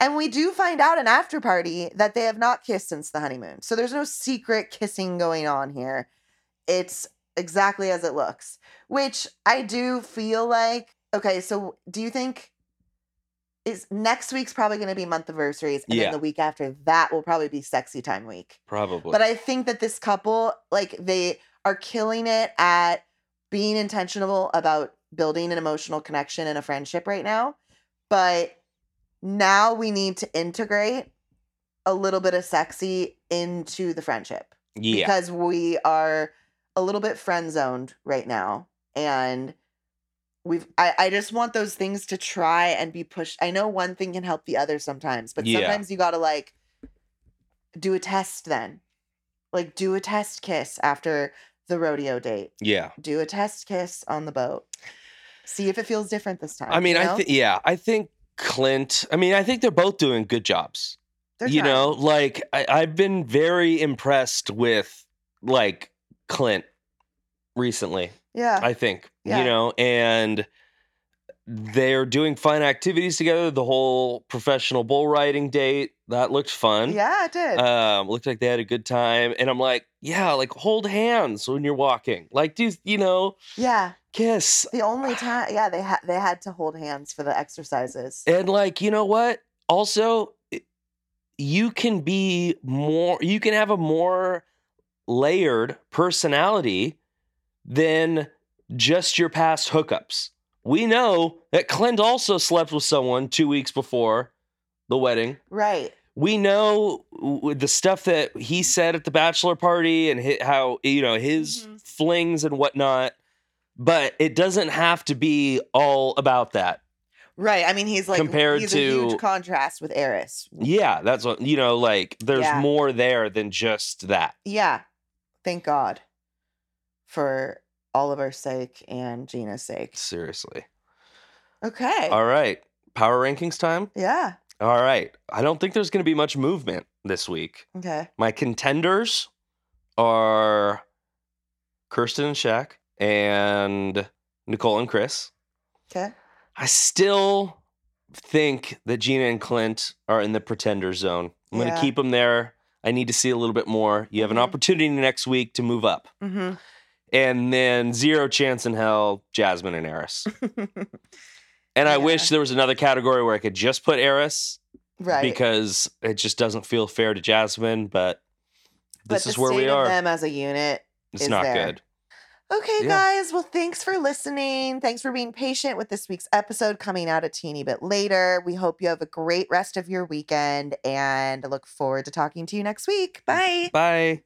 And we do find out in after party that they have not kissed since the honeymoon. So there's no secret kissing going on here. It's exactly as it looks, which I do feel like okay, so do you think is next week's probably going to be month anniversaries and Yeah. then the week after that will probably be sexy time week. Probably. But I think that this couple, like, they are killing it at being intentional about building an emotional connection and a friendship right now. But now we need to integrate a little bit of sexy into the friendship yeah. because we are a little bit friend zoned right now. And we've, I, I just want those things to try and be pushed. I know one thing can help the other sometimes, but Yeah. sometimes you got to like do a test then. Like do a test kiss after the rodeo date. yeah. Do a test kiss on the boat. See if it feels different this time. I mean, you I know? think yeah, I think Clint. I mean, I think they're both doing good jobs. They're you trying. know, like I, I've been very impressed with like Clint recently. Yeah. I think Yeah. you know, and they're doing fun activities together. The whole professional bull riding date that looked fun. yeah, it did. Um, looked like they had a good time, and I'm like, yeah, like hold hands when you're walking, like do you know, yeah. Kiss, The only time, yeah, they had they had to hold hands for the exercises. And like, you know what? Also, you can be more you can have a more layered personality than just your past hookups. We know that Clint also slept with someone 2 weeks before the wedding. Right. we know the stuff that he said at the bachelor party and how you know his Mhm. flings and whatnot but it doesn't have to be all about that Right. I mean, he's like Compared he's a huge to- contrast with Airris. yeah that's what you know like there's Yeah. more there than just that Yeah. Thank God for Oliver's sake and Gina's sake. seriously Okay. all right power rankings time yeah. all right i don't think there's going to be much movement this week Okay. my contenders are kirsten and Shaq and nicole and chris Okay. I still think that Gina and Clint are in the pretender zone. I'm going to keep them there. I need to see a little bit more. You have an Mhm. opportunity next week to move up. Mm-hmm. And then zero chance in hell, Jasmine and Airris. And I wish there was another category where I could just put Airris right. because it just doesn't feel fair to Jasmine, but but this the is where we are. them as a unit. It's is not there. good. Okay, Yeah. guys. Well, thanks for listening. Thanks for being patient with this week's episode coming out a teeny bit later. We hope you have a great rest of your weekend and look forward to talking to you next week. Bye. Bye.